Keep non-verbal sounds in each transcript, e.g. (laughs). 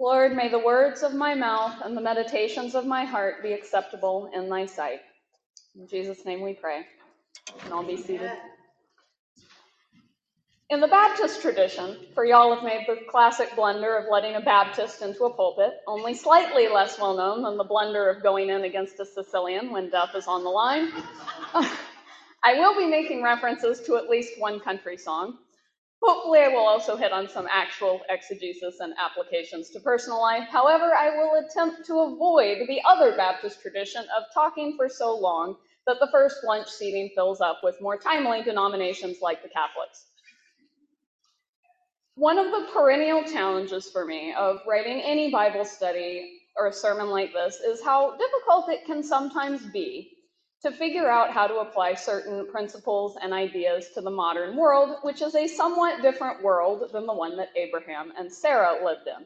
Lord, may the words of my mouth and the meditations of my heart be acceptable in thy sight. In Jesus' name we pray. And I'll be seated. In the Baptist tradition, for y'all have made the classic blunder of letting a Baptist into a pulpit, only slightly less well known than the blunder of going in against a Sicilian when death is on the line. (laughs) I will be making references to at least one country song. Hopefully, I will also hit on some actual exegesis and applications to personal life. However, I will attempt to avoid the other Baptist tradition of talking for so long that the first lunch seating fills up with more timely denominations like the Catholics. One of the perennial challenges for me of writing any Bible study or a sermon like this is how difficult it can sometimes be to figure out how to apply certain principles and ideas to the modern world, which is a somewhat different world than the one that Abraham and Sarah lived in.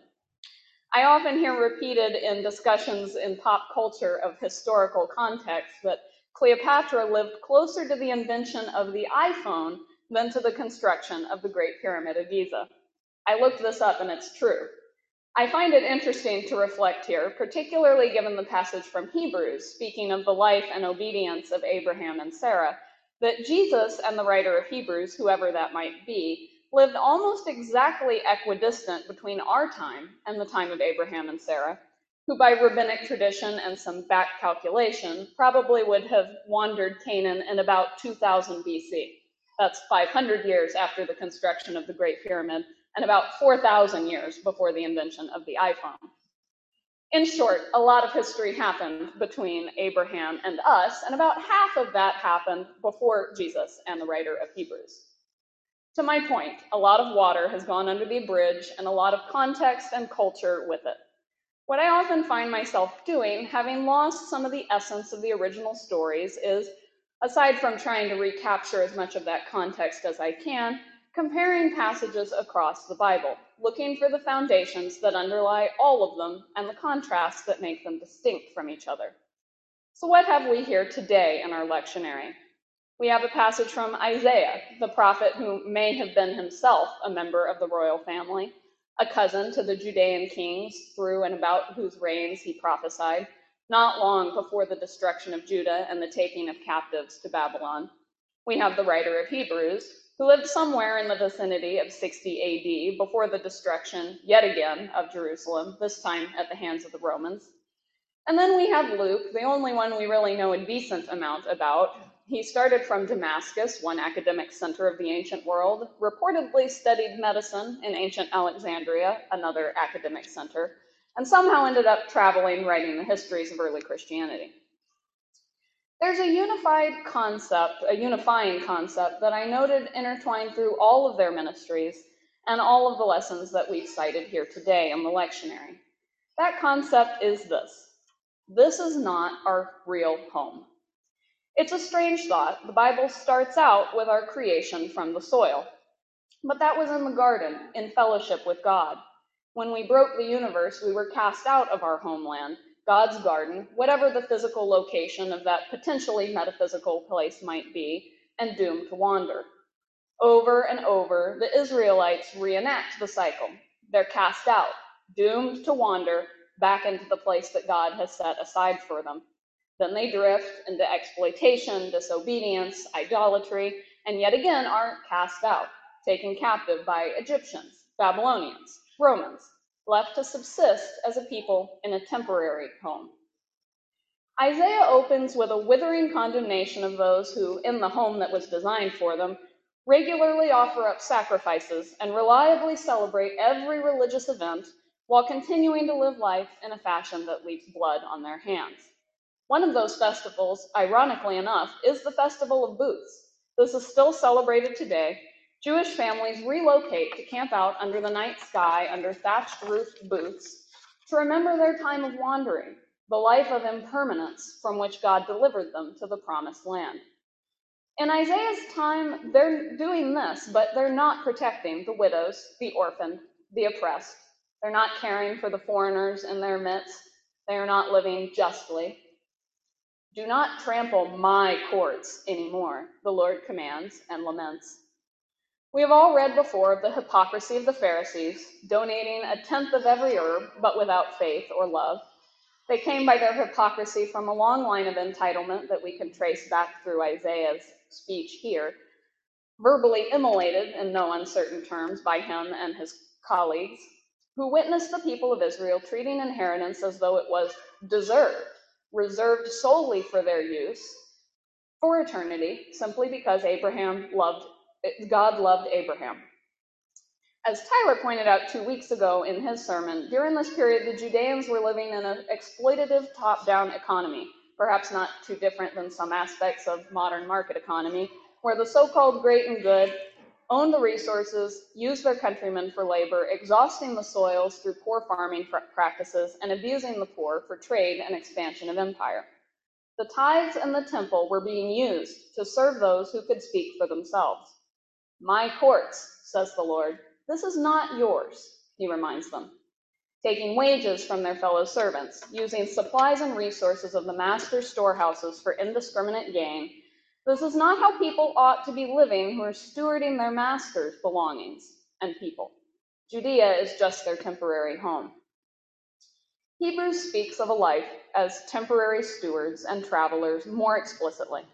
I often hear repeated in discussions in pop culture of historical context that Cleopatra lived closer to the invention of the iPhone than to the construction of the Great Pyramid of Giza. I looked this up and it's true. I find it interesting to reflect here, particularly given the passage from Hebrews, speaking of the life and obedience of Abraham and Sarah, that Jesus and the writer of Hebrews, whoever that might be, lived almost exactly equidistant between our time and the time of Abraham and Sarah, who by rabbinic tradition and some back calculation probably would have wandered Canaan in about 2000 BC. That's 500 years after the construction of the Great Pyramid and about 4,000 years before the invention of the iPhone. In short, a lot of history happened between Abraham and us, and about half of that happened before Jesus and the writer of Hebrews. To my point, a lot of water has gone under the bridge and a lot of context and culture with it. What I often find myself doing, having lost some of the essence of the original stories, is aside from trying to recapture as much of that context as I can, comparing passages across the Bible, looking for the foundations that underlie all of them and the contrasts that make them distinct from each other. So, what have we here today in our lectionary? We have a passage from Isaiah, the prophet who may have been himself a member of the royal family, a cousin to the Judean kings through and about whose reigns he prophesied, not long before the destruction of Judah and the taking of captives to Babylon. We have the writer of Hebrews, who lived somewhere in the vicinity of 60 AD before the destruction, yet again, of Jerusalem, this time at the hands of the Romans. And then we have Luke, the only one we really know a decent amount about. He started from Damascus, one academic center of the ancient world, reportedly studied medicine in ancient Alexandria, another academic center, and somehow ended up traveling, writing the histories of early Christianity. There's a unified concept, a unifying concept that I noted intertwined through all of their ministries and all of the lessons that we've cited here today in the lectionary. That concept is this this is not our real home. It's a strange thought. The Bible starts out with our creation from the soil. But that was in the garden, in fellowship with God. When we broke the universe, we were cast out of our homeland God's garden, whatever the physical location of that potentially metaphysical place might be, and doomed to wander. Over and over, the Israelites reenact the cycle. They're cast out, doomed to wander back into the place that God has set aside for them. Then they drift into exploitation, disobedience, idolatry, and yet again are cast out, taken captive by Egyptians, Babylonians, Romans, left to subsist as a people in a temporary home. Isaiah opens with a withering condemnation of those who, in the home that was designed for them, regularly offer up sacrifices and reliably celebrate every religious event while continuing to live life in a fashion that leaves blood on their hands. One of those festivals, ironically enough, is the Festival of Booths. This is still celebrated today Jewish families relocate to camp out under the night sky under thatched roofed booths to remember their time of wandering, the life of impermanence from which God delivered them to the promised land. In Isaiah's time, they're doing this, but they're not protecting the widows, the orphaned, the oppressed. They're not caring for the foreigners in their midst. They are not living justly. Do not trample my courts anymore, the Lord commands and laments. We have all read before of the hypocrisy of the Pharisees, donating a tenth of every herb, but without faith or love. They came by their hypocrisy from a long line of entitlement that we can trace back through Isaiah's speech here, verbally immolated in no uncertain terms by him and his colleagues, who witnessed the people of Israel treating inheritance as though it was deserved, reserved solely for their use for eternity, simply because Abraham loved God loved Abraham. As Tyler pointed out two weeks ago in his sermon, during this period, the Judeans were living in an exploitative top down economy, perhaps not too different than some aspects of modern market economy, where the so called great and good owned the resources, used their countrymen for labor, exhausting the soils through poor farming practices, and abusing the poor for trade and expansion of empire. The tithes and the temple were being used to serve those who could speak for themselves. My courts, says the Lord, this is not yours, he reminds them. Taking wages from their fellow servants, using supplies and resources of the master's storehouses for indiscriminate gain, this is not how people ought to be living who are stewarding their master's belongings and people. Judea is just their temporary home. Hebrews speaks of a life as temporary stewards and travelers more explicitly.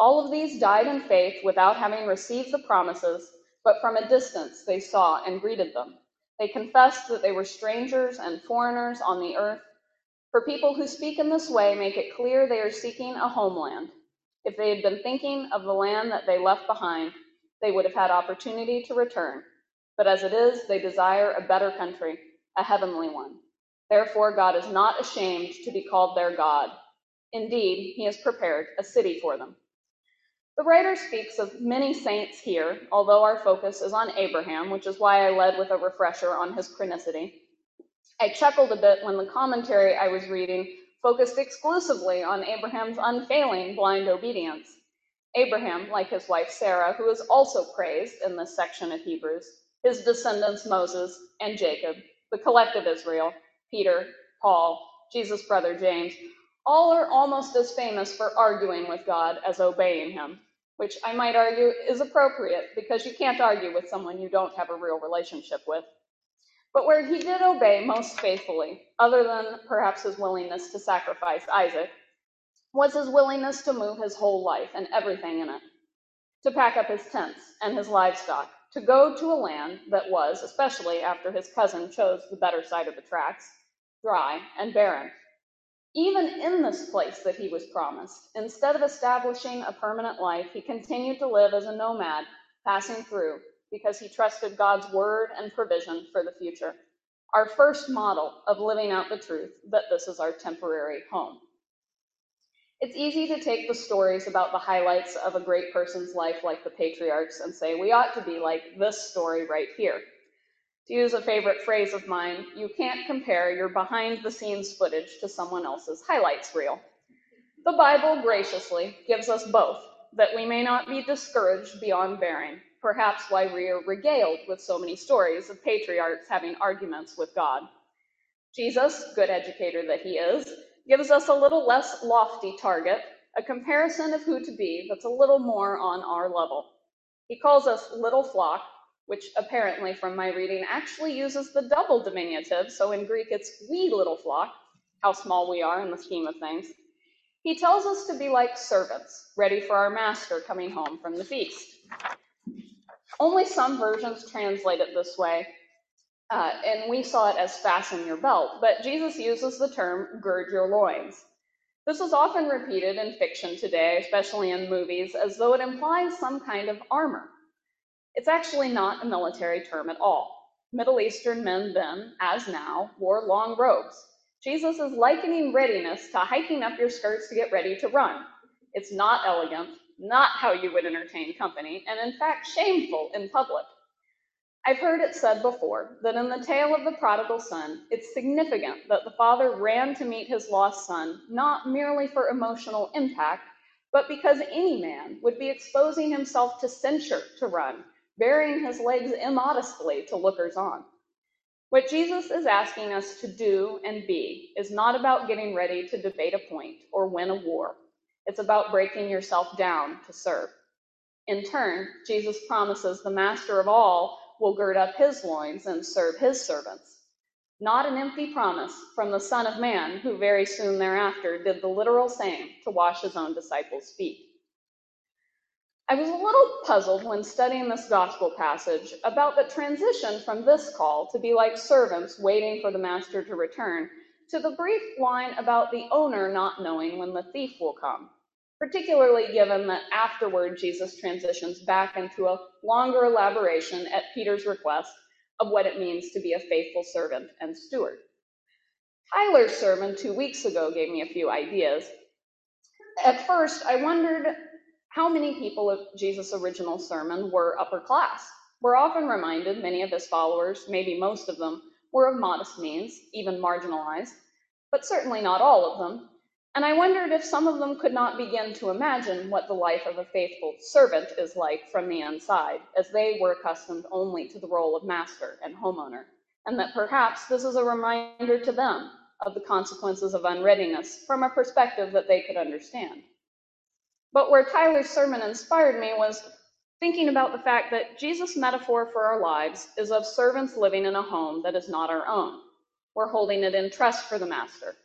All of these died in faith without having received the promises, but from a distance they saw and greeted them. They confessed that they were strangers and foreigners on the earth. For people who speak in this way, make it clear they are seeking a homeland. If they had been thinking of the land that they left behind, they would have had opportunity to return. But as it is, they desire a better country, a heavenly one. Therefore, God is not ashamed to be called their God. Indeed, He has prepared a city for them. The writer speaks of many saints here, although our focus is on Abraham, which is why I led with a refresher on his chronicity. I chuckled a bit when the commentary I was reading focused exclusively on Abraham's unfailing blind obedience. Abraham, like his wife Sarah, who is also praised in this section of Hebrews, his descendants Moses and Jacob, the collective Israel, Peter, Paul, Jesus' brother James, all are almost as famous for arguing with God as obeying him which I might argue is appropriate because you can't argue with someone you don't have a real relationship with. But where he did obey most faithfully, other than perhaps his willingness to sacrifice Isaac, was his willingness to move his whole life and everything in it, to pack up his tents and his livestock, to go to a land that was, especially after his cousin chose the better side of the tracks, dry and barren. Even in this place that he was promised, instead of establishing a permanent life, he continued to live as a nomad, passing through, because he trusted God's word and provision for the future. Our first model of living out the truth that this is our temporary home. It's easy to take the stories about the highlights of a great person's life, like the patriarchs, and say, we ought to be like this story right here. To use a favorite phrase of mine, you can't compare your behind the scenes footage to someone else's highlights reel. The Bible graciously gives us both, that we may not be discouraged beyond bearing, perhaps why we are regaled with so many stories of patriarchs having arguments with God. Jesus, good educator that he is, gives us a little less lofty target, a comparison of who to be that's a little more on our level. He calls us little flock which apparently from my reading actually uses the double diminutive. So in Greek, it's we little flock, how small we are in the scheme of things. He tells us to be like servants, ready for our master coming home from the feast. Only some versions translate it this way, uh, and we saw it as fasten your belt, but Jesus uses the term gird your loins. This is often repeated in fiction today, especially in movies, as though it implies some kind of armor. It's actually not a military term at all. Middle Eastern men then, as now, wore long robes. Jesus is likening readiness to hiking up your skirts to get ready to run. It's not elegant, not how you would entertain company, and in fact, shameful in public. I've heard it said before that in the tale of the prodigal son, it's significant that the father ran to meet his lost son not merely for emotional impact, but because any man would be exposing himself to censure to run burying his legs immodestly to lookers on. What Jesus is asking us to do and be is not about getting ready to debate a point or win a war. It's about breaking yourself down to serve. In turn, Jesus promises the master of all will gird up his loins and serve his servants. Not an empty promise from the Son of Man, who very soon thereafter did the literal same to wash his own disciples' feet. I was a little puzzled when studying this gospel passage about the transition from this call to be like servants waiting for the master to return to the brief line about the owner not knowing when the thief will come, particularly given that afterward Jesus transitions back into a longer elaboration at Peter's request of what it means to be a faithful servant and steward. Tyler's sermon two weeks ago gave me a few ideas. At first, I wondered how many people of Jesus' original sermon were upper class. We're often reminded many of his followers, maybe most of them, were of modest means, even marginalized, but certainly not all of them. And I wondered if some of them could not begin to imagine what the life of a faithful servant is like from the inside, as they were accustomed only to the role of master and homeowner, and that perhaps this is a reminder to them of the consequences of unreadiness from a perspective that they could understand. But where Tyler's sermon inspired me was thinking about the fact that Jesus' metaphor for our lives is of servants living in a home that is not our own. We're holding it in trust for the master,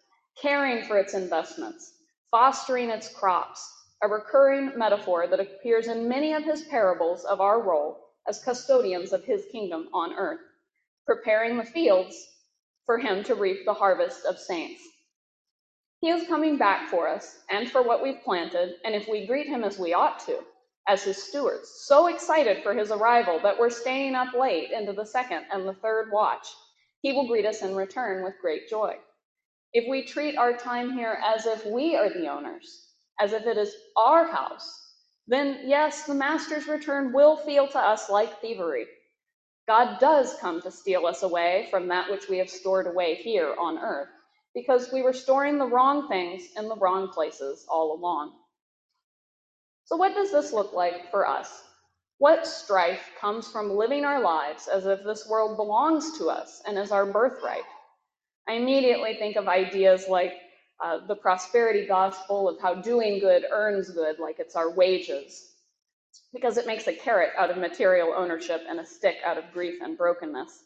caring for its investments, fostering its crops, a recurring metaphor that appears in many of his parables of our role as custodians of his kingdom on earth, preparing the fields for him to reap the harvest of saints. He is coming back for us and for what we've planted, and if we greet him as we ought to, as his stewards, so excited for his arrival that we're staying up late into the second and the third watch, he will greet us in return with great joy. If we treat our time here as if we are the owners, as if it is our house, then yes, the master's return will feel to us like thievery. God does come to steal us away from that which we have stored away here on earth, because we were storing the wrong things in the wrong places all along. So, what does this look like for us? What strife comes from living our lives as if this world belongs to us and is our birthright? I immediately think of ideas like uh, the prosperity gospel of how doing good earns good, like it's our wages, because it makes a carrot out of material ownership and a stick out of grief and brokenness.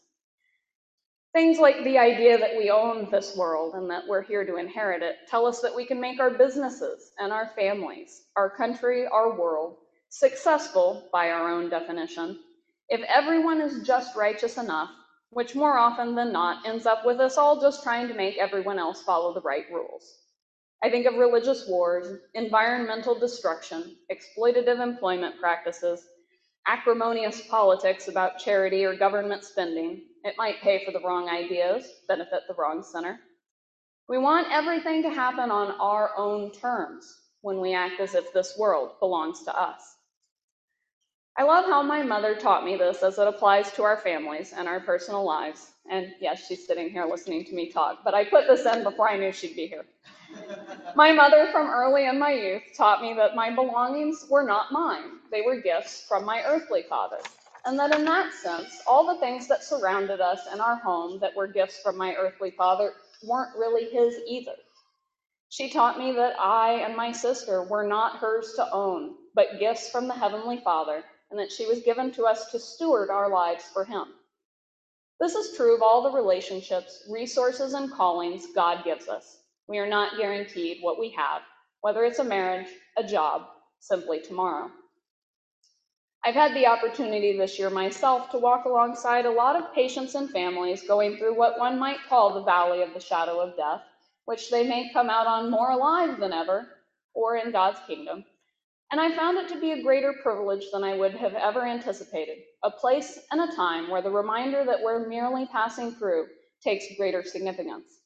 Things like the idea that we own this world and that we're here to inherit it tell us that we can make our businesses and our families, our country, our world successful by our own definition if everyone is just righteous enough, which more often than not ends up with us all just trying to make everyone else follow the right rules. I think of religious wars, environmental destruction, exploitative employment practices, acrimonious politics about charity or government spending. It might pay for the wrong ideas, benefit the wrong center. We want everything to happen on our own terms when we act as if this world belongs to us. I love how my mother taught me this as it applies to our families and our personal lives. And yes, she's sitting here listening to me talk, but I put this in before I knew she'd be here. My mother, from early in my youth, taught me that my belongings were not mine, they were gifts from my earthly father. And that in that sense, all the things that surrounded us in our home that were gifts from my earthly father weren't really his either. She taught me that I and my sister were not hers to own, but gifts from the Heavenly Father, and that she was given to us to steward our lives for Him. This is true of all the relationships, resources, and callings God gives us. We are not guaranteed what we have, whether it's a marriage, a job, simply tomorrow. I've had the opportunity this year myself to walk alongside a lot of patients and families going through what one might call the valley of the shadow of death, which they may come out on more alive than ever or in God's kingdom. And I found it to be a greater privilege than I would have ever anticipated, a place and a time where the reminder that we're merely passing through takes greater significance.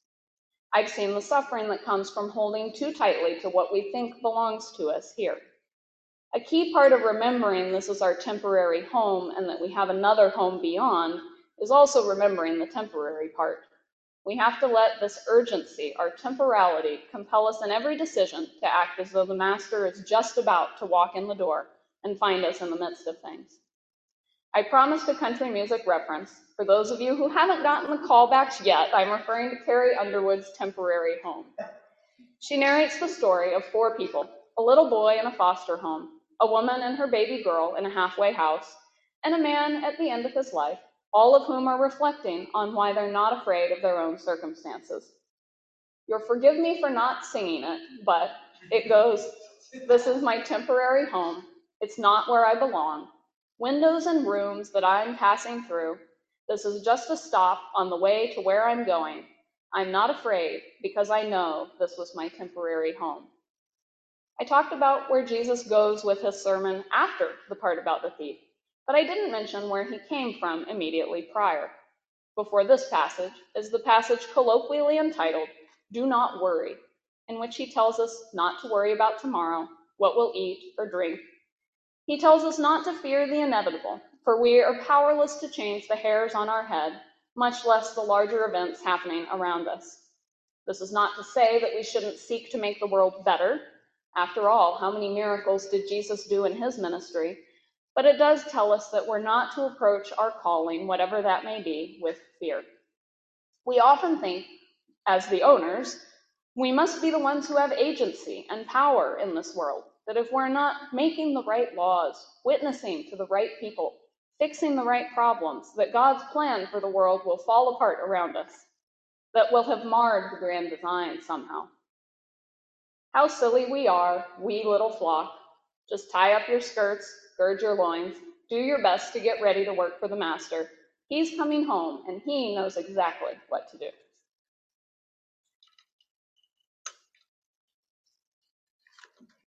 I've seen the suffering that comes from holding too tightly to what we think belongs to us here. A key part of remembering this is our temporary home and that we have another home beyond is also remembering the temporary part. We have to let this urgency, our temporality, compel us in every decision to act as though the Master is just about to walk in the door and find us in the midst of things. I promised a country music reference. For those of you who haven't gotten the callbacks yet, I'm referring to Carrie Underwood's Temporary Home. She narrates the story of four people a little boy in a foster home, a woman and her baby girl in a halfway house, and a man at the end of his life, all of whom are reflecting on why they're not afraid of their own circumstances. You'll forgive me for not singing it, but it goes This is my temporary home. It's not where I belong. Windows and rooms that I'm passing through. This is just a stop on the way to where I'm going. I'm not afraid because I know this was my temporary home. I talked about where Jesus goes with his sermon after the part about the thief, but I didn't mention where he came from immediately prior. Before this passage is the passage colloquially entitled, Do Not Worry, in which he tells us not to worry about tomorrow, what we'll eat or drink. He tells us not to fear the inevitable, for we are powerless to change the hairs on our head, much less the larger events happening around us. This is not to say that we shouldn't seek to make the world better after all, how many miracles did Jesus do in his ministry? But it does tell us that we're not to approach our calling, whatever that may be, with fear. We often think, as the owners, we must be the ones who have agency and power in this world. That if we're not making the right laws, witnessing to the right people, fixing the right problems, that God's plan for the world will fall apart around us, that we'll have marred the grand design somehow. How silly we are, we little flock. Just tie up your skirts, gird your loins, do your best to get ready to work for the Master. He's coming home, and he knows exactly what to do.